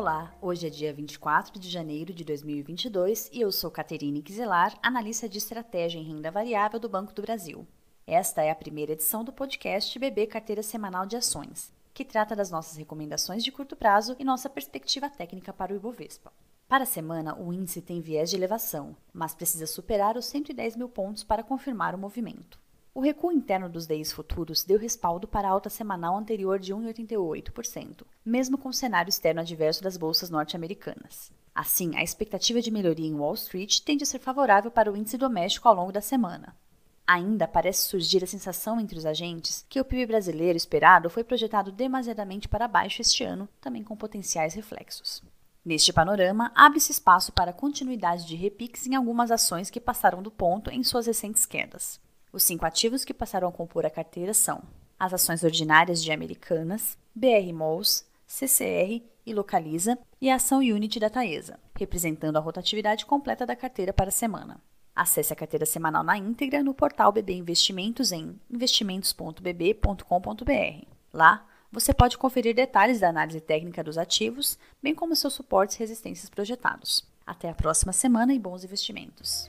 Olá, hoje é dia 24 de janeiro de 2022 e eu sou Caterine Quiselar, analista de estratégia em renda variável do Banco do Brasil. Esta é a primeira edição do podcast BB Carteira Semanal de Ações, que trata das nossas recomendações de curto prazo e nossa perspectiva técnica para o Ibovespa. Para a semana, o índice tem viés de elevação, mas precisa superar os 110 mil pontos para confirmar o movimento. O recuo interno dos DIs futuros deu respaldo para a alta semanal anterior de 1,88%, mesmo com o cenário externo adverso das bolsas norte-americanas. Assim, a expectativa de melhoria em Wall Street tende a ser favorável para o índice doméstico ao longo da semana. Ainda parece surgir a sensação entre os agentes que o PIB brasileiro esperado foi projetado demasiadamente para baixo este ano, também com potenciais reflexos. Neste panorama, abre-se espaço para continuidade de repiques em algumas ações que passaram do ponto em suas recentes quedas. Os cinco ativos que passaram a compor a carteira são as ações ordinárias de Americanas, BR Malls, CCR e Localiza e a ação Unity da Taesa, representando a rotatividade completa da carteira para a semana. Acesse a carteira semanal na íntegra no portal BB Investimentos em investimentos.bb.com.br. Lá, você pode conferir detalhes da análise técnica dos ativos, bem como seus suportes e resistências projetados. Até a próxima semana e bons investimentos!